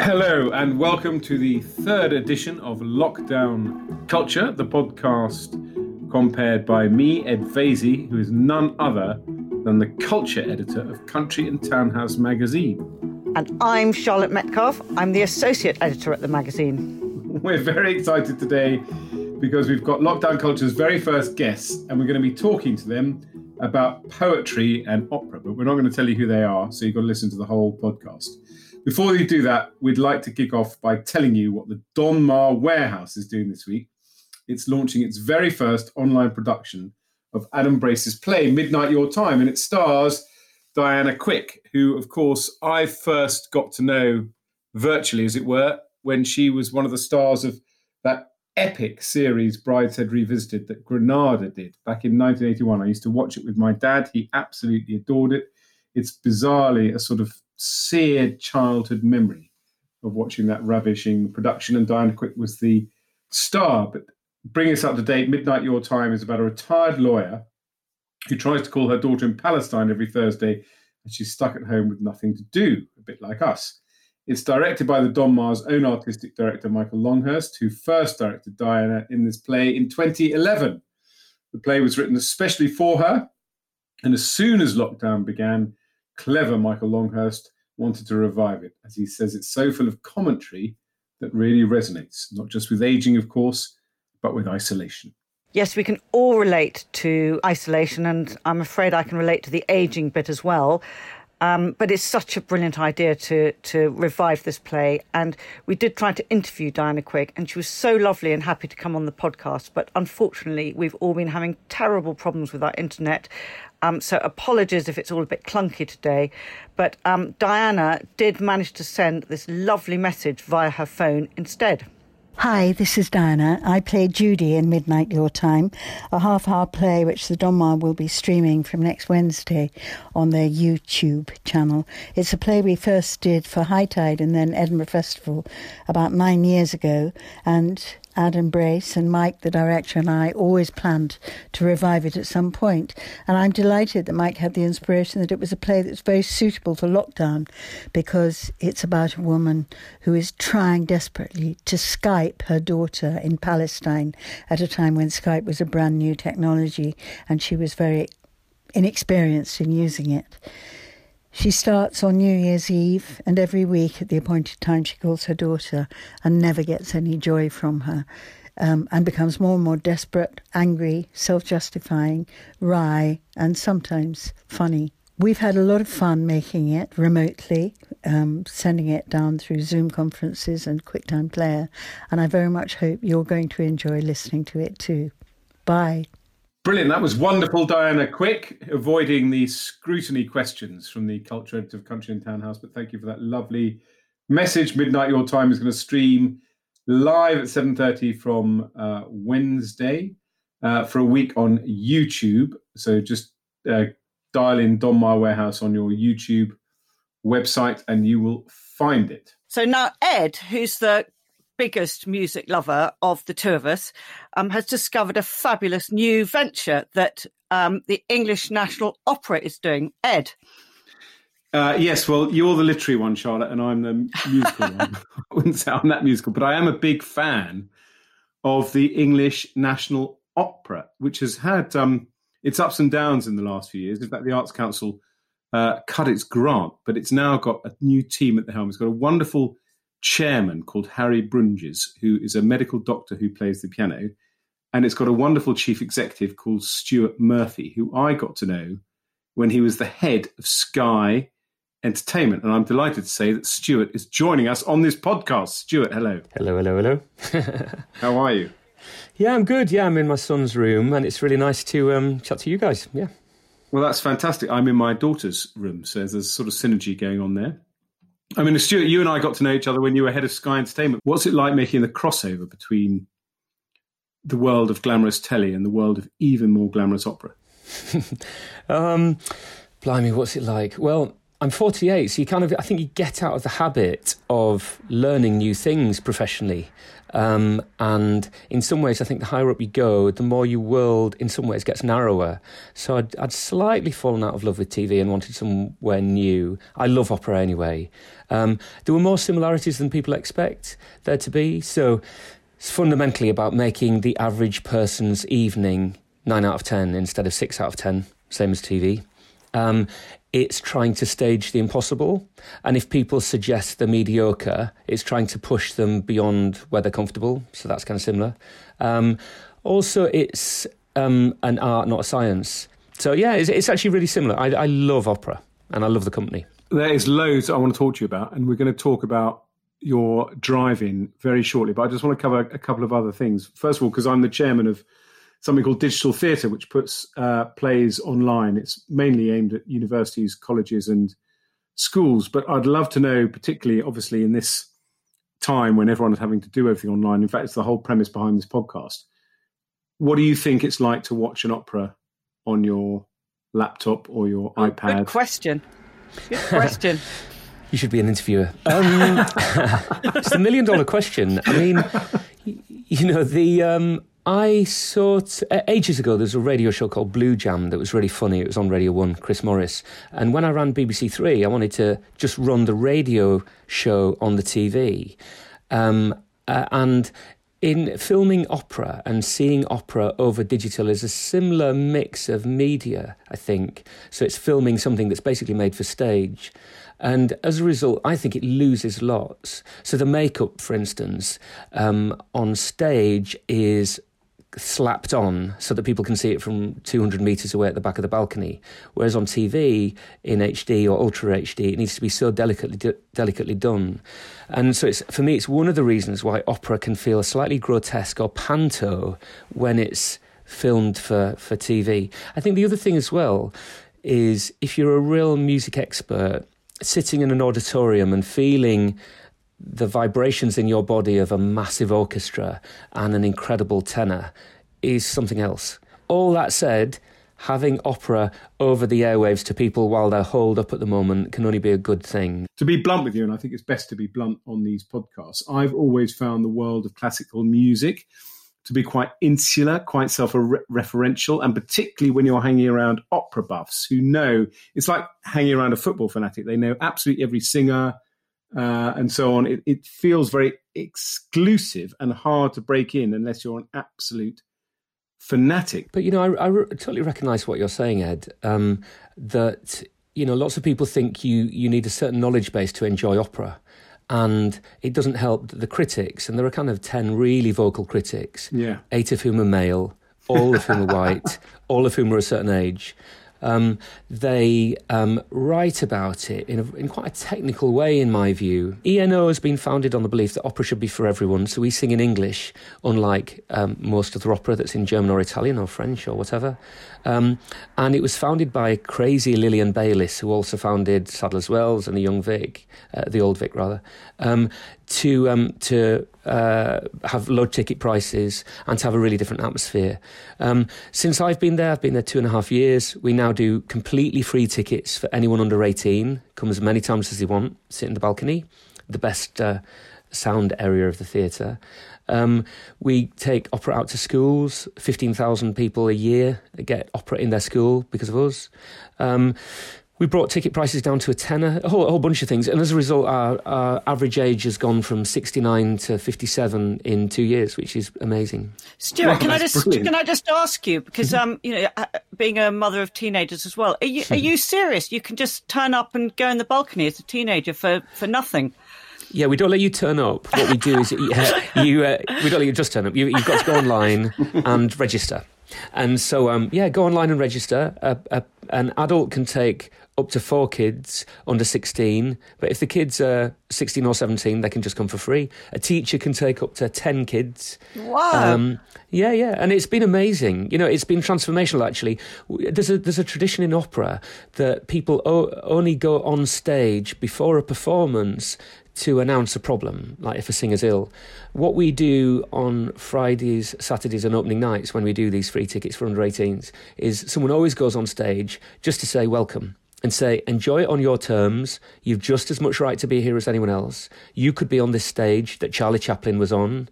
Hello, and welcome to the third edition of Lockdown Culture, the podcast compared by me, Ed Vaizey, who is none other than the culture editor of Country and Townhouse magazine. And I'm Charlotte Metcalfe. I'm the associate editor at the magazine. We're very excited today because we've got Lockdown Culture's very first guests, and we're going to be talking to them about poetry and opera, but we're not going to tell you who they are, so you've got to listen to the whole podcast. Before we do that, we'd like to kick off by telling you what the Donmar Warehouse is doing this week. It's launching its very first online production of Adam Brace's play, Midnight Your Time, and it stars Diana Quick, who, of course, I first got to know virtually, as it were, when she was one of the stars of that epic series Brideshead Revisited that Granada did back in 1981. I used to watch it with my dad. He absolutely adored it. It's bizarrely a sort of seared childhood memory of watching that ravishing production. And Diana Quick was the star. But bring us up to date. Midnight Your Time is about a retired lawyer who tries to call her daughter in Palestine every Thursday, and she's stuck at home with nothing to do, a bit like us. It's directed by the Donmar's own artistic director, Michael Longhurst, who first directed Diana in this play in 2011. The play was written especially for her, and as soon as lockdown began, clever Michael Longhurst wanted to revive it, as he says it's so full of commentary that really resonates, not just with aging, of course, but with isolation. Yes, we can all relate to isolation, and I'm afraid I can relate to the aging bit as well. Um, but it's such a brilliant idea to to revive this play. And we did try to interview Diana Quick, and she was so lovely and happy to come on the podcast. But unfortunately, we've all been having terrible problems with our internet. Um, so apologies if it's all a bit clunky today. But um, Diana did manage to send this lovely message via her phone instead. Hi, this is Diana. I play Judy in Midnight Your Time, a half hour play which the Donmar will be streaming from next Wednesday on their YouTube channel. It's a play we first did for High Tide and then Edinburgh Festival about nine years ago, and Adam Brace and Mike, the director, and I always planned to revive it at some point. And I'm delighted that Mike had the inspiration that it was a play that's very suitable for lockdown because it's about a woman who is trying desperately to Skype her daughter in Palestine at a time when Skype was a brand new technology and she was very inexperienced in using it. She starts on New Year's Eve, and every week at the appointed time she calls her daughter and never gets any joy from her. Um, and becomes more and more desperate, angry, self justifying, wry, and sometimes funny. We've had a lot of fun making it remotely, um, sending it down through Zoom conferences and QuickTime Player, and I very much hope you're going to enjoy listening to it too. Bye. Brilliant. That was wonderful, Diana Quick, avoiding the scrutiny questions from the culture editor of Country and Townhouse. But thank you for that lovely message. Midnight Your Time is going to stream live at 7.30 from uh, Wednesday uh, for a week on YouTube. So just uh, dial in Donmar Warehouse on your YouTube website and you will find it. So now Ed, who's the biggest music lover of the two of us, um, has discovered a fabulous new venture that um, the English National Opera is doing. Ed. Uh, yes, well, you're the literary one, Charlotte, and I'm the musical one. I wouldn't say I'm that musical, but I am a big fan of the English National Opera, which has had um, its ups and downs in the last few years. In fact, the Arts Council uh, cut its grant, but it's now got a new team at the helm. It's got a wonderful chairman called Harry Brünjes, who is a medical doctor who plays the piano. And it's got a wonderful chief executive called Stuart Murphy, who I got to know when he was the head of Sky Entertainment. And I'm delighted to say that Stuart is joining us on this podcast. Stuart, hello. Hello, hello, hello. How are you? Yeah, I'm good. Yeah, I'm in my son's room, and it's really nice to um, chat to you guys. Yeah. Well, that's fantastic. I'm in my daughter's room, so there's a sort of synergy going on there. I mean, Stuart, you and I got to know each other when you were head of Sky Entertainment. What's it like making the crossover between the world of glamorous telly and the world of even more glamorous opera? um, blimey, what's it like? Well, I'm 48, so you kind of, I think you get out of the habit of learning new things professionally. Um, and in some ways, I think the higher up you go, the more your world, in some ways, gets narrower. So I'd, I'd slightly fallen out of love with TV and wanted somewhere new. I love opera anyway. Um, there were more similarities than people expect there to be. So it's fundamentally about making the average person's evening 9 out of 10 instead of 6 out of 10, same as TV. Um, it's trying to stage the impossible. And if people suggest they're mediocre, it's trying to push them beyond where they're comfortable. So that's kind of similar. Um, also, it's um, an art, not a science. So, yeah, it's, it's actually really similar. I, I love opera and I love the company. There is loads I want to talk to you about, and we're going to talk about your driving very shortly. But I just want to cover a couple of other things. First of all, because I'm the chairman of something called Digital Theatre, which puts uh, plays online. It's mainly aimed at universities, colleges, and schools. But I'd love to know, particularly, obviously, in this time when everyone is having to do everything online. In fact, it's the whole premise behind this podcast. What do you think it's like to watch an opera on your laptop or your oh, iPad? Good question. Good question. you should be an interviewer. Um, it's a million dollar question. I mean, you know, the um, I saw uh, ages ago. There's a radio show called Blue Jam that was really funny. It was on Radio One, Chris Morris. And when I ran BBC Three, I wanted to just run the radio show on the TV. Um, uh, and in filming opera and seeing opera over digital is a similar mix of media, I think. So it's filming something that's basically made for stage. And as a result, I think it loses lots. So the makeup, for instance, um, on stage is slapped on so that people can see it from 200 meters away at the back of the balcony. Whereas on TV in HD or Ultra HD, it needs to be so delicately de- delicately done. And so it's for me, it's one of the reasons why opera can feel slightly grotesque or panto when it's filmed for for TV. I think the other thing as well is if you're a real music expert, sitting in an auditorium and feeling the vibrations in your body of a massive orchestra and an incredible tenor is something else. All that said, having opera over the airwaves to people while they're holed up at the moment can only be a good thing. To be blunt with you, and I think it's best to be blunt on these podcasts, I've always found the world of classical music to be quite insular, quite self referential, and particularly when you're hanging around opera buffs who know it's like hanging around a football fanatic. They know absolutely every singer, uh, and so on. It, it, feels very exclusive and hard to break in unless you're an absolute fanatic. But you know, I, I re- totally recognise what you're saying, Ed. Um, that you know, lots of people think you you need a certain knowledge base to enjoy opera. And it doesn't help that the critics, and there are kind of 10 really vocal critics, yeah. eight of whom are male, all of whom are white, all of whom are a certain age um, they um, write about it in, a, in quite a technical way, in my view. ENO has been founded on the belief that opera should be for everyone, so we sing in English, unlike um, most other opera that's in German or Italian or French or whatever. Um, and it was founded by crazy Lilian Baylis, who also founded Sadler's Wells and the Young Vic, uh, the Old Vic rather, um, to um, to uh, have low ticket prices and to have a really different atmosphere. Um, since I've been there, I've been there two and a half years. We now do completely free tickets for anyone under eighteen. Come as many times as they want. Sit in the balcony, the best uh, sound area of the theatre. Um, we take opera out to schools. Fifteen thousand people a year get opera in their school because of us. Um, we brought ticket prices down to a tenner, a whole, a whole bunch of things. And as a result, our, our, average age has gone from 69 to 57 in two years, which is amazing. Stuart, well, can I just brilliant. can I just ask you because mm-hmm. um you know uh, being a mother of teenagers as well, are you are you serious? You can just turn up and go in the balcony as a teenager for for nothing. Yeah, we don't let you turn up. What we do is uh, you uh, we don't let you just turn up. You, you've got to go online and register. And so, um, yeah, go online and register. Uh, uh, an adult can take up to four kids under 16. But if the kids are 16 or 17, they can just come for free. A teacher can take up to 10 kids. Wow. Um, yeah, yeah. And it's been amazing. You know, it's been transformational, actually. There's a, there's a tradition in opera that people o- only go on stage before a performance to announce a problem, like if a singer's ill. What we do on Fridays, Saturdays, and opening nights when we do these free tickets for under 18s is someone always goes on stage just to say welcome and say, enjoy it on your terms. You've just as much right to be here as anyone else. You could be on this stage that Charlie Chaplin was on.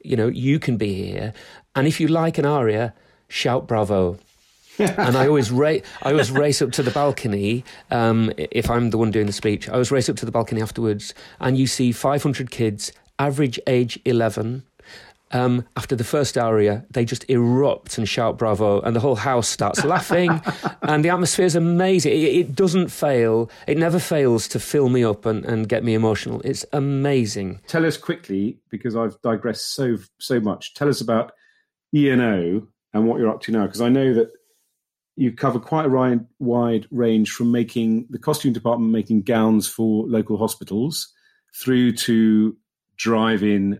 You know, you can be here. And if you like an aria, shout bravo. and I always race. I always race up to the balcony. Um, if I'm the one doing the speech, I always race up to the balcony afterwards, and you see 500 kids, average age 11, um, after the first aria, they just erupt and shout bravo, and the whole house starts laughing, and the atmosphere is amazing. It, it, doesn't fail, it never fails to fill me up and, and get me emotional. It's amazing. Tell us quickly, because I've digressed so so much. Tell us about ENO and what you're up to now, because I know that you cover quite a wide range from making the costume department making gowns for local hospitals through to drive-in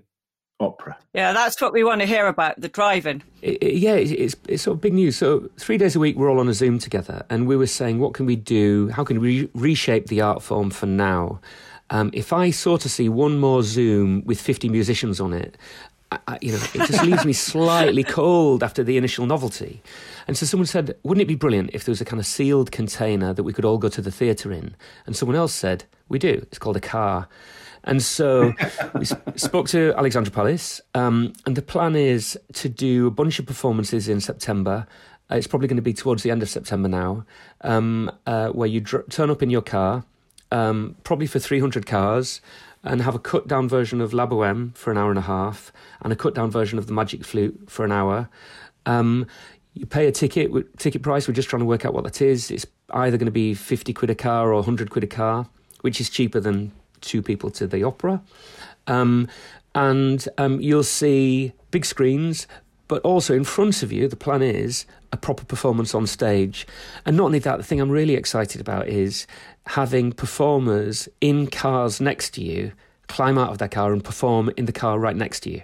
opera. Yeah, that's what we want to hear about the driving. yeah, it's, it's sort of big news. So three days a week, we're all on a Zoom together, and we were saying, what can we do? How can we reshape the art form for now? Um, if I sort of see one more Zoom with 50 musicians on it, I, you know, it just leaves me slightly cold after the initial novelty. And so someone said, wouldn't it be brilliant if there was a kind of sealed container that we could all go to the theatre in? And someone else said, we do. It's called a car. And so we spoke to Alexandra Palace, um, and the plan is to do a bunch of performances in September. Uh, it's probably going to be towards the end of September now, um, uh, where you dr- turn up in your car, um, probably for 300 cars, and have a cut down version of La Boheme for an hour and a half, and a cut down version of the Magic Flute for an hour. Um, you pay a ticket, ticket price. We're just trying to work out what that is. It's either going to be 50 quid a car or 100 quid a car, which is cheaper than two people to the opera. Um, and um, you'll see big screens, but also in front of you, the plan is a proper performance on stage. And not only that, the thing I'm really excited about is having performers in cars next to you climb out of their car and perform in the car right next to you.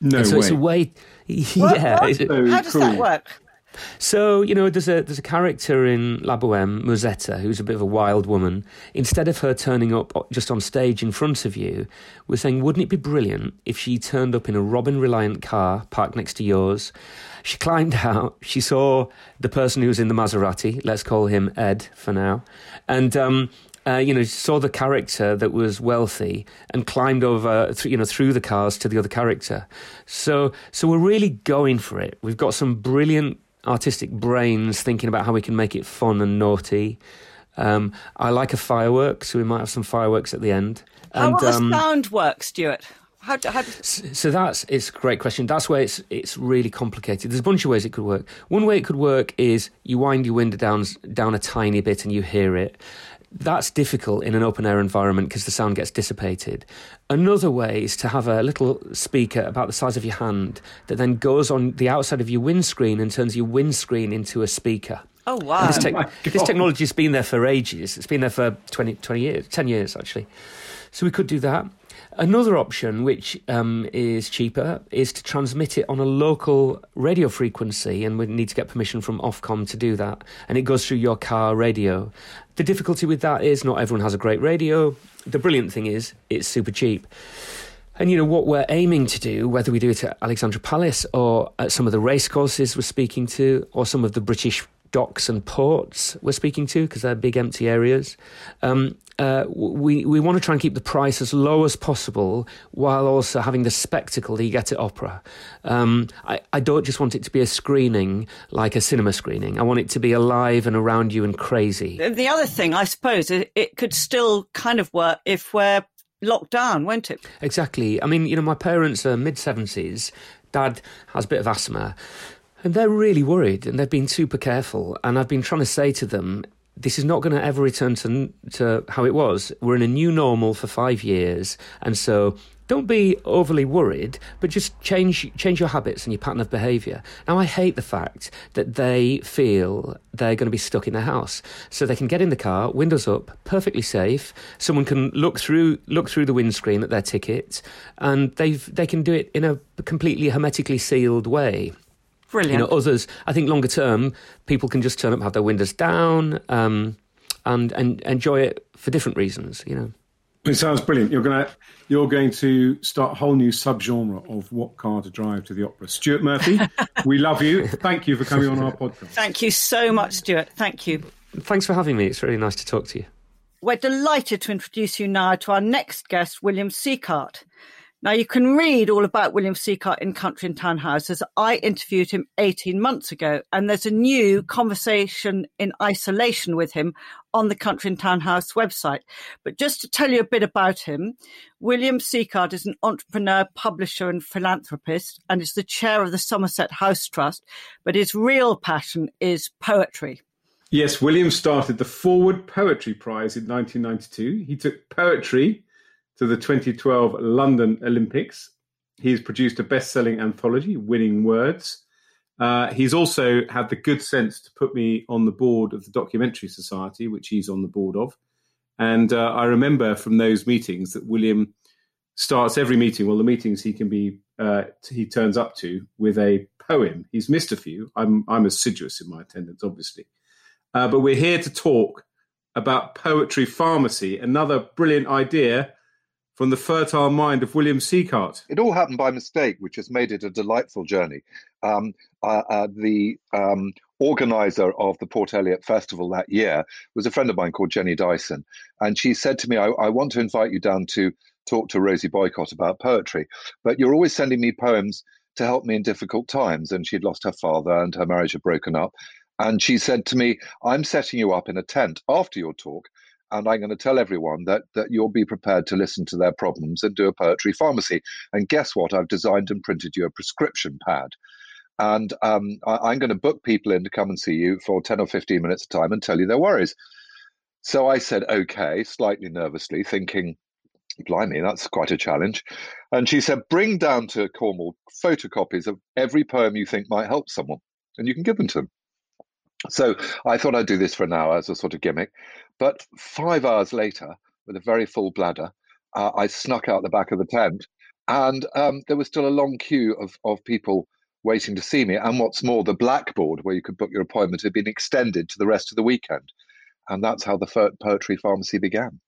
No so way. it's a way. Yeah. What? So How does cool. that work? So you know, there's a there's a character in La Boheme, Musetta, who's a bit of a wild woman. Instead of her turning up just on stage in front of you, we're saying, wouldn't it be brilliant if she turned up in a Robin Reliant car parked next to yours? She climbed out. She saw the person who was in the Maserati. Let's call him Ed for now, and. Um, uh, you know, saw the character that was wealthy and climbed over, th- you know, through the cars to the other character. So, so we're really going for it. We've got some brilliant artistic brains thinking about how we can make it fun and naughty. Um, I like a firework, so we might have some fireworks at the end. How and, will the um, sound work, Stuart? How, how so that's it's a great question. That's where it's it's really complicated. There's a bunch of ways it could work. One way it could work is you wind your window down down a tiny bit and you hear it. That's difficult in an open air environment because the sound gets dissipated. Another way is to have a little speaker about the size of your hand that then goes on the outside of your windscreen and turns your windscreen into a speaker. Oh, wow. This, te- oh this, technology has been there for ages. It's been there for 20, 20 years, 10 years actually. So we could do that. Another option, which um, is cheaper, is to transmit it on a local radio frequency, and we need to get permission from Ofcom to do that. And it goes through your car radio. The difficulty with that is not everyone has a great radio. The brilliant thing is it's super cheap. And you know what we're aiming to do, whether we do it at Alexandra Palace or at some of the racecourses we're speaking to, or some of the British docks and ports we're speaking to because they're big empty areas. Um, uh, we we want to try and keep the price as low as possible while also having the spectacle that you get at opera. Um, I, I don't just want it to be a screening like a cinema screening. I want it to be alive and around you and crazy. The other thing, I suppose, it, it could still kind of work if we're locked down, won't it? Exactly. I mean, you know, my parents are mid seventies. Dad has a bit of asthma. And they're really worried and they've been super careful. And I've been trying to say to them, this is not going to ever return to, to how it was. We're in a new normal for five years. And so don't be overly worried, but just change change your habits and your pattern of behaviour. Now, I hate the fact that they feel they're going to be stuck in their house, so they can get in the car, windows up, perfectly safe. Someone can look through look through the windscreen at their ticket, and they they can do it in a completely hermetically sealed way. Brilliant. You know, others, I think longer term, people can just turn up, have their windows down, um, and and enjoy it for different reasons. You know. It sounds brilliant. You're gonna you're going to start a whole new subgenre of what car to drive to the opera. Stuart Murphy, we love you. Thank you for coming on our podcast. Thank you so much, Stuart. Thank you. Thanks for having me. It's really nice to talk to you. We're delighted to introduce you now to our next guest, William Sieghart. Now, you can read all about William Sieghart in Country and Town House as I interviewed him 18 months ago, and there's a new conversation in isolation with him on the Country and Town House website. But just to tell you a bit about him, William Sieghart is an entrepreneur, publisher, and philanthropist, and is the chair of the Somerset House Trust. But his real passion is poetry. Yes, William started the Forward Poetry Prize in 1992. He took poetry to the 2012 London Olympics. He's produced a best selling anthology, Winning Words. Uh, he's also had the good sense to put me on the board of the Documentary Society, which he's on the board of. And uh, I remember from those meetings that William starts every meeting, well, the meetings he can be, uh, he turns up to with a poem. He's missed a few. I'm, I'm assiduous in my attendance, obviously. Uh, but we're here to talk about poetry pharmacy, another brilliant idea from the fertile mind of William Sieghart. It all happened by mistake, which has made it a delightful journey. Um, uh, uh, the um, organizer of the Port Eliot Festival that year was a friend of mine called Jenny Dyson. And she said to me, I, I want to invite you down to talk to Rosie Boycott about poetry, but you're always sending me poems to help me in difficult times. And she'd lost her father and her marriage had broken up. And she said to me, I'm setting you up in a tent after your talk and I'm going to tell everyone that that you'll be prepared to listen to their problems and do a poetry pharmacy. And guess what? I've designed and printed you a prescription pad. And um, I, am going to book people in to come and see you for 10 or 15 minutes a time and tell you their worries. So I said, okay, slightly nervously, thinking, blimey, that's quite a challenge. And she said, bring down to Cornwall photocopies of every poem you think might help someone, and you can give them to them. So I thought I'd do this for an hour as a sort of gimmick. But five hours later, with a very full bladder, uh, I snuck out the back of the tent, and um, there was still a long queue of, of people waiting to see me. And what's more, the blackboard where you could book your appointment had been extended to the rest of the weekend. And that's how the poetry pharmacy began.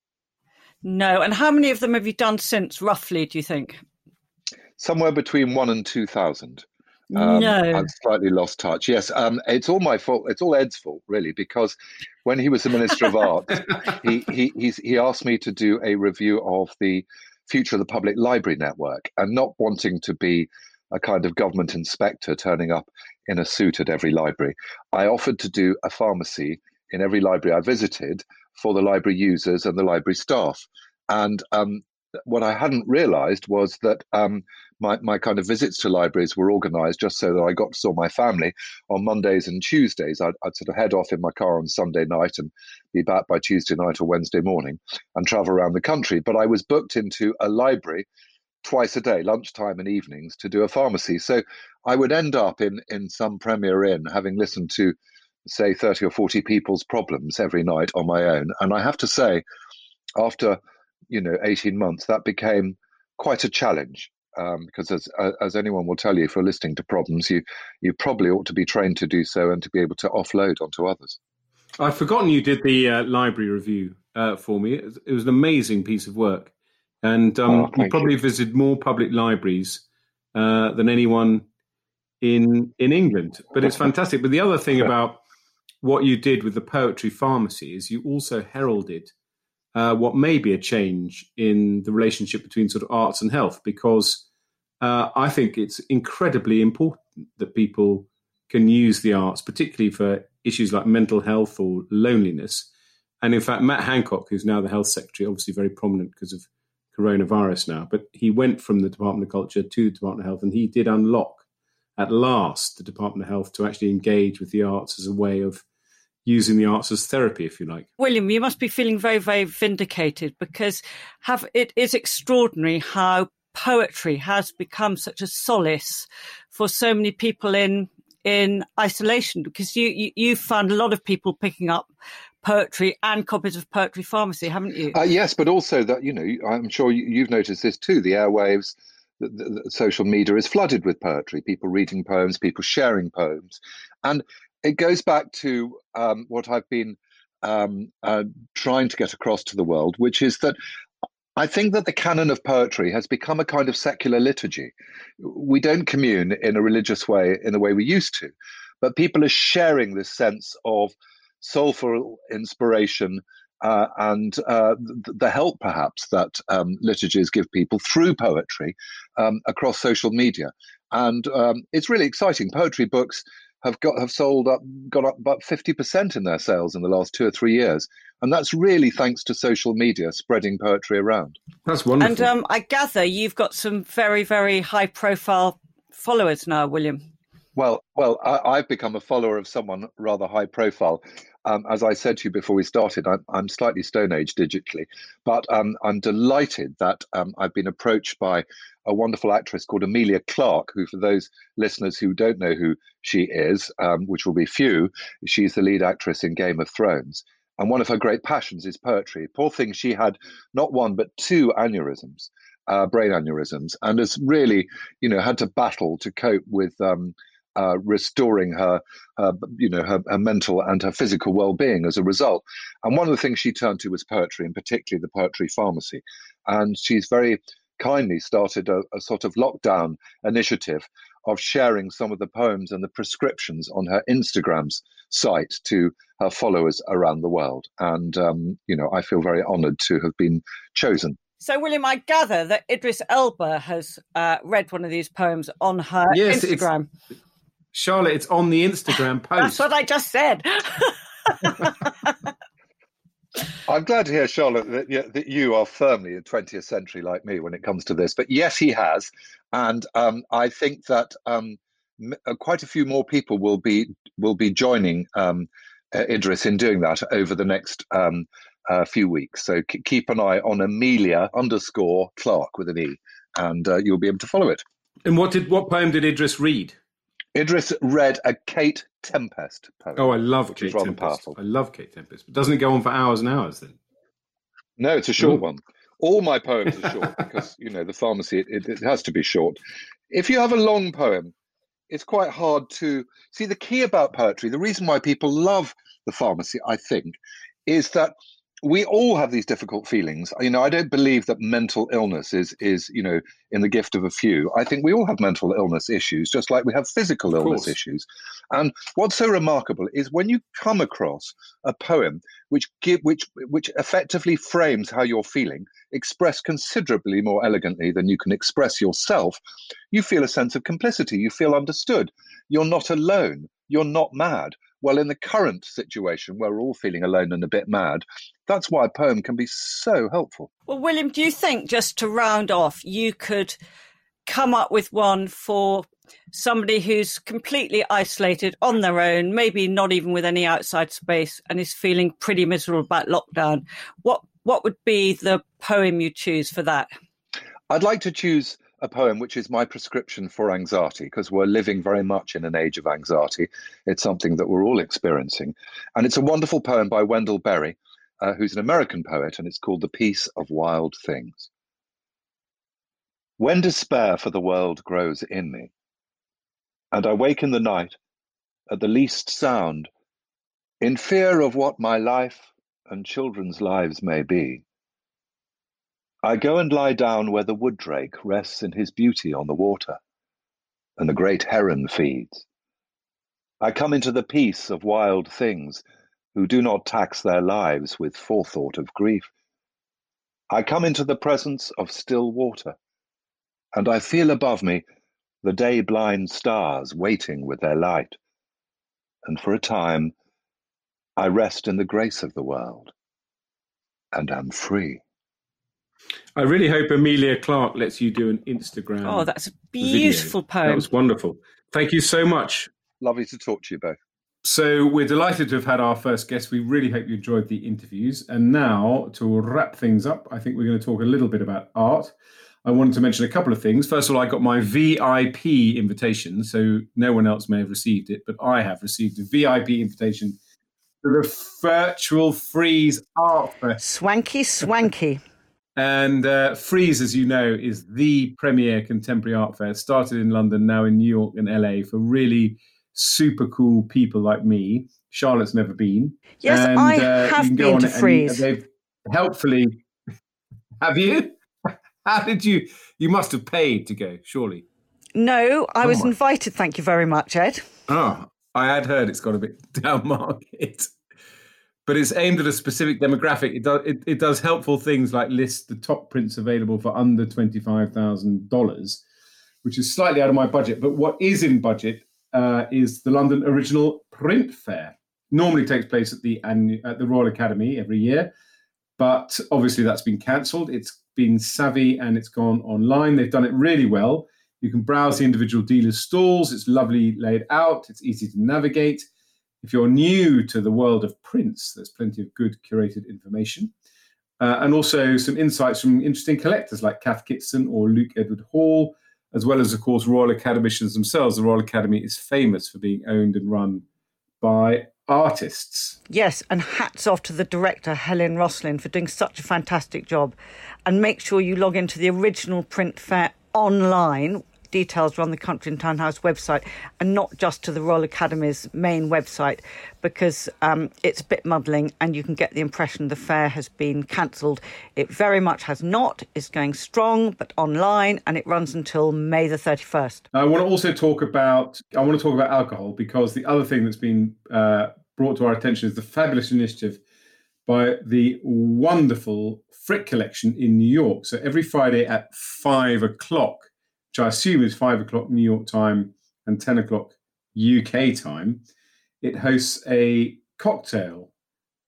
No. And how many of them have you done since, roughly, do you think? Somewhere between one and 2,000. Um, no. I've slightly lost touch. Yes, um, it's all my fault. It's all Ed's fault, really, because when he was the Minister of Art, he, he, he asked me to do a review of the future of the public library network and not wanting to be a kind of government inspector turning up in a suit at every library. I offered to do a pharmacy in every library I visited for the library users and the library staff. And um, what I hadn't realized was that um, my, my kind of visits to libraries were organized just so that I got to saw my family on Mondays and Tuesdays. I'd, I'd, sort of head off in my car on Sunday night and be back by Tuesday night or Wednesday morning and travel around the country. But I was booked into a library twice a day, lunchtime and evenings, to do a pharmacy. So I would end up in, in some Premier Inn having listened to, say, 30 or 40 people's problems every night on my own. And I have to say, after you know 18 months that became quite a challenge um, because as as anyone will tell you if you're listening to problems you you probably ought to be trained to do so and to be able to offload onto others. I've forgotten you did the uh, library review uh, for me. It was, an amazing piece of work. And um, oh, you probably you. visited more public libraries uh, than anyone in in england but it's fantastic. But the other thing about what you did with the poetry pharmacy is you also heralded uh, what may be a change in the relationship between sort of arts and health, because uh, I think it's incredibly important that people can use the arts, particularly for issues like mental health or loneliness. And in fact, Matt Hancock, who's now the health secretary, obviously very prominent because of coronavirus now, but he went from the Department of Culture to the Department of Health, and he did unlock at last the Department of Health to actually engage with the arts as a way of using the arts as therapy, if you like. William, you must be feeling very, very vindicated because have it is extraordinary how poetry has become such a solace for so many people in in isolation because you, you you found a lot of people picking up poetry and copies of poetry pharmacy haven't you? Uh, yes but also that you know i'm sure you've noticed this too. The airwaves the, the, the social media is flooded with poetry people reading poems people sharing poems. And it goes back to um, what I've been um, uh, trying to get across to the world, which is that I think that the canon of poetry has become a kind of secular liturgy. We don't commune in a religious way in the way we used to, but people are sharing this sense of soulful inspiration, uh, and uh, the, help perhaps that um, liturgies give people through poetry um, across social media. And um, it's really exciting. Poetry books have got have sold up, got up about fifty percent in their sales in the last two or three years, and that's really thanks to social media spreading poetry around. That's wonderful. And um, I gather you've got some very very high profile followers now, William. Well, well, I, have become a follower of someone rather high profile. Um, as I said to you before we started, I'm, I'm slightly Stone Age digitally, but um, I'm delighted that um, I've been approached by a wonderful actress called Emilia Clarke, who, for those listeners who don't know who she is, um, which will be few, she's the lead actress in Game of Thrones. And one of her great passions is poetry. Poor thing, she had not one, but two aneurysms. Uh, brain aneurysms, and has really, you know, had to battle to cope with um, uh, restoring her, her, you know, her, her, mental and her physical well-being as a result. And one of the things she turned to was poetry, and particularly the poetry pharmacy. And she's very kindly started a, a sort of lockdown initiative of sharing some of the poems and the prescriptions on her Instagram's site to her followers around the world. And, um, you know, I feel very honored to have been chosen. So, William, I gather that Idris Elba has uh, read one of these poems on her yes, Instagram. Charlotte, it's on the Instagram post. That's what I just said. I'm glad to hear, Charlotte, that, yeah, that you are firmly in 20th century like me when it comes to this. But yes, he has, and um, I think that um, m- uh, quite a few more people will be will be joining um, uh, Idris in doing that over the next um, uh, few weeks. So c- keep an eye on Emilia underscore Clarke with an e, and uh, you'll be able to follow it. And what did what poem did Idris read? Idris read a Kate Tempest poem. Oh, I love Kate Tempest. Powerful. I love Kate Tempest. But doesn't it go on for hours and hours then? No, it's a short Ooh. one. All my poems are short because you know the pharmacy. It, it has to be short. If you have a long poem, it's quite hard to see. The key about poetry, the reason why people love the pharmacy, I think, is that we all have these difficult feelings. You know, I don't believe that mental illness is is you know in the gift of a few. I think we all have mental illness issues, just like we have physical illness issues. And what's so remarkable is when you come across a poem which give, which which effectively frames how you're feeling, expressed considerably more elegantly than you can express yourself. You feel a sense of complicity. You feel understood. You're not alone. You're not mad. Well, in the current situation where we're all feeling alone and a bit mad, that's why a poem can be so helpful. Well, William, do you think, just to round off, you could come up with one for somebody who's completely isolated on their own, maybe not even with any outside space, and is feeling pretty miserable about lockdown? What what would be the poem you choose for that? I'd like to choose a poem which is my prescription for anxiety because we're living very much in an age of anxiety. It's something that we're all experiencing. And it's a wonderful poem by Wendell Berry, uh, who's an American poet, and it's called The Peace of Wild Things. When despair for the world grows in me, and I wake in the night at the least sound, in fear of what my life and children's lives may be, I go and lie down where the wood drake rests in his beauty on the water, and the great heron feeds. I come into the peace of wild things who do not tax their lives with forethought of grief. I come into the presence of still water, and I feel above me the day blind stars waiting with their light. And for a time, I rest in the grace of the world and am free. I really hope Emilia Clarke lets you do an Instagram. Oh, that's a beautiful video. poem. That was wonderful. Thank you so much. Lovely to talk to you both. So we're delighted to have had our first guest. We really hope you enjoyed the interviews. And now, to wrap things up, I think we're going to talk a little bit about art. I wanted to mention a couple of things. First of all, I got my VIP invitation, so no one else may have received it, but I have received a VIP invitation to the virtual Frieze Art Fest. Swanky, swanky. And uh, Frieze, as you know, is the premier contemporary art fair. Started in London, now in New York and LA for really super cool people like me. Charlotte's never been. Yes, and, I uh, have been to Frieze. They've helpfully. Have you? How did you? You must have paid to go, surely. No, I oh was my. invited. Thank you very much, Ed. Oh, I had heard it's got a bit down market. But it's aimed at a specific demographic. It does it, it does helpful things like list the top prints available for under twenty five thousand dollars, which is slightly out of my budget. But what is in budget uh, is the London Original Print Fair. Normally takes place at the at the Royal Academy every year, but obviously that's been cancelled. It's been savvy and it's gone online. They've done it really well. You can browse the individual dealers' stalls. It's lovely laid out. It's easy to navigate. If you're new to the world of prints, there's plenty of good curated information. Uh, and also some insights from interesting collectors like Cath Kidston or Luke Edward Hall, as well as, of course, Royal Academicians themselves. The Royal Academy is famous for being owned and run by artists. Yes, and hats off to the director, Helen Rosslyn, for doing such a fantastic job. And make sure you log into the original print fair online details are on the Country and Town House website and not just to the Royal Academy's main website because um, it's a bit muddling and you can get the impression the fair has been cancelled. It very much has not. It's going strong but online and it runs until May the 31st. I want to also talk about I want to talk about alcohol because the other thing that's been uh, brought to our attention is the fabulous initiative by the wonderful Frick Collection in New York. So every Friday at five o'clock, which I assume is five o'clock New York time and 10 o'clock UK time, it hosts a cocktail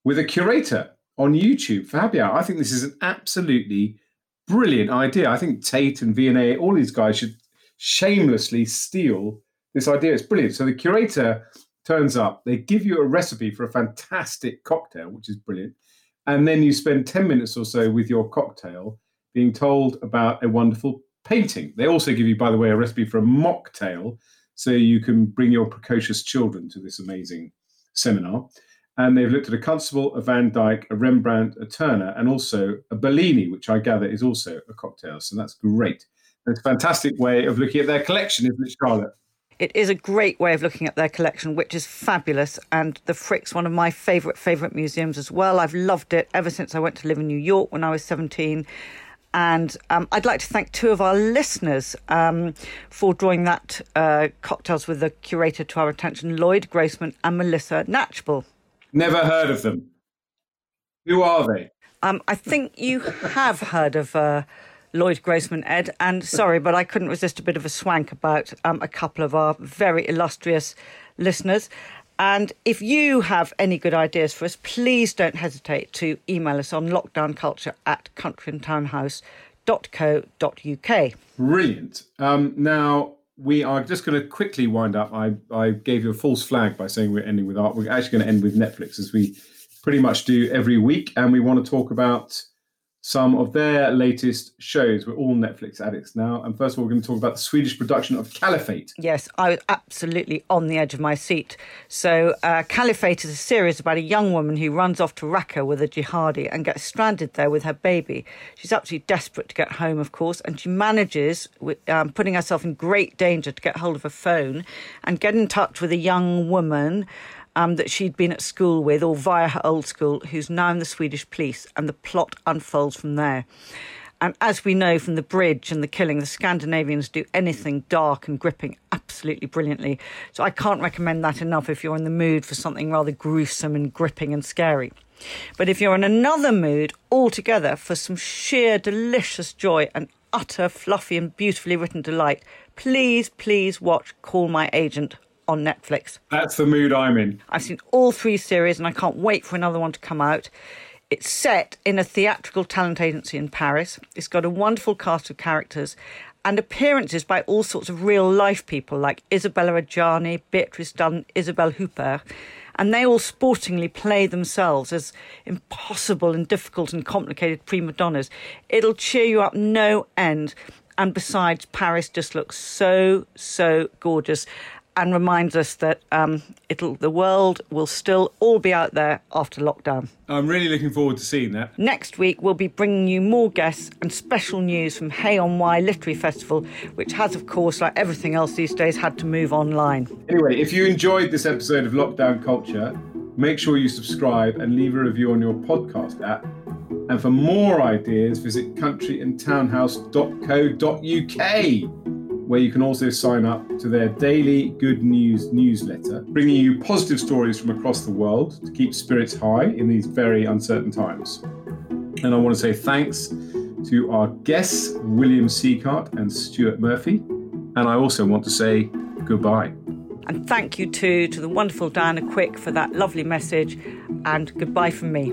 with a curator on YouTube for happy hour. I think this is an absolutely brilliant idea. I think Tate and V&A, all these guys should shamelessly steal this idea. It's brilliant. So the curator turns up, they give you a recipe for a fantastic cocktail, which is brilliant. And then you spend 10 minutes or so with your cocktail being told about a wonderful painting. They also give you, by the way, a recipe for a mocktail so you can bring your precocious children to this amazing seminar. And they've looked at a Constable, a Van Dyck, a Rembrandt, a Turner, and also a Bellini, which I gather is also a cocktail. So that's great. It's a fantastic way of looking at their collection, isn't it, Charlotte? It is a great way of looking at their collection, which is fabulous. And the Frick's one of my favourite, favourite museums as well. I've loved it ever since I went to live in New York when I was 17. And um, I'd like to thank two of our listeners um, for drawing that uh, cocktails with the curator to our attention, Lloyd Grossman and Melissa Knatchbull. Never heard of them. Who are they? Um, I think you have heard of uh, Lloyd Grossman, Ed. And sorry, but I couldn't resist a bit of a swank about um, a couple of our very illustrious listeners. And if you have any good ideas for us, please don't hesitate to email us on lockdownculture at countryandtownhouse.co.uk. Brilliant. Um, now, we are just going to quickly wind up. I, I gave you a false flag by saying we're ending with art. We're actually going to end with Netflix, as we pretty much do every week. And we want to talk about some of their latest shows. We're all Netflix addicts now. And first of all, we're going to talk about the Swedish production of Caliphate. Yes, I was absolutely on the edge of my seat. So, uh, Caliphate is a series about a young woman who runs off to Raqqa with a jihadi and gets stranded there with her baby. She's absolutely desperate to get home, of course, and she manages, um, putting herself in great danger, to get hold of a phone and get in touch with a young woman um, that she'd been at school with or via her old school, who's now in the Swedish police, and the plot unfolds from there. And as we know from the bridge and the killing, the Scandinavians do anything dark and gripping absolutely brilliantly. So I can't recommend that enough if you're in the mood for something rather gruesome and gripping and scary. But if you're in another mood altogether for some sheer delicious joy and utter fluffy and beautifully written delight, please, please watch Call My Agent on Netflix. That's the mood I'm in. I've seen all three series and I can't wait for another one to come out. It's set in a theatrical talent agency in Paris. It's got a wonderful cast of characters and appearances by all sorts of real life people like Isabella Adjani, Beatrice Dunn, Isabelle Huppert. And they all sportingly play themselves as impossible and difficult and complicated prima donnas. It'll cheer you up no end. And besides, Paris just looks so, so gorgeous and reminds us that um, it'll the world will still all be out there after lockdown. I'm really looking forward to seeing that. Next week, we'll be bringing you more guests and special news from Hay on Wye Literary Festival, which has, of course, like everything else these days, had to move online. Anyway, if you enjoyed this episode of Lockdown Culture, make sure you subscribe and leave a review on your podcast app. And for more ideas, visit countryandtownhouse.co.uk. where you can also sign up to their daily good news newsletter, bringing you positive stories from across the world to keep spirits high in these very uncertain times. And I want to say thanks to our guests, William Sieghart and Stuart Murphy. And I also want to say goodbye. And thank you too to the wonderful Diana Quick for that lovely message. And goodbye from me.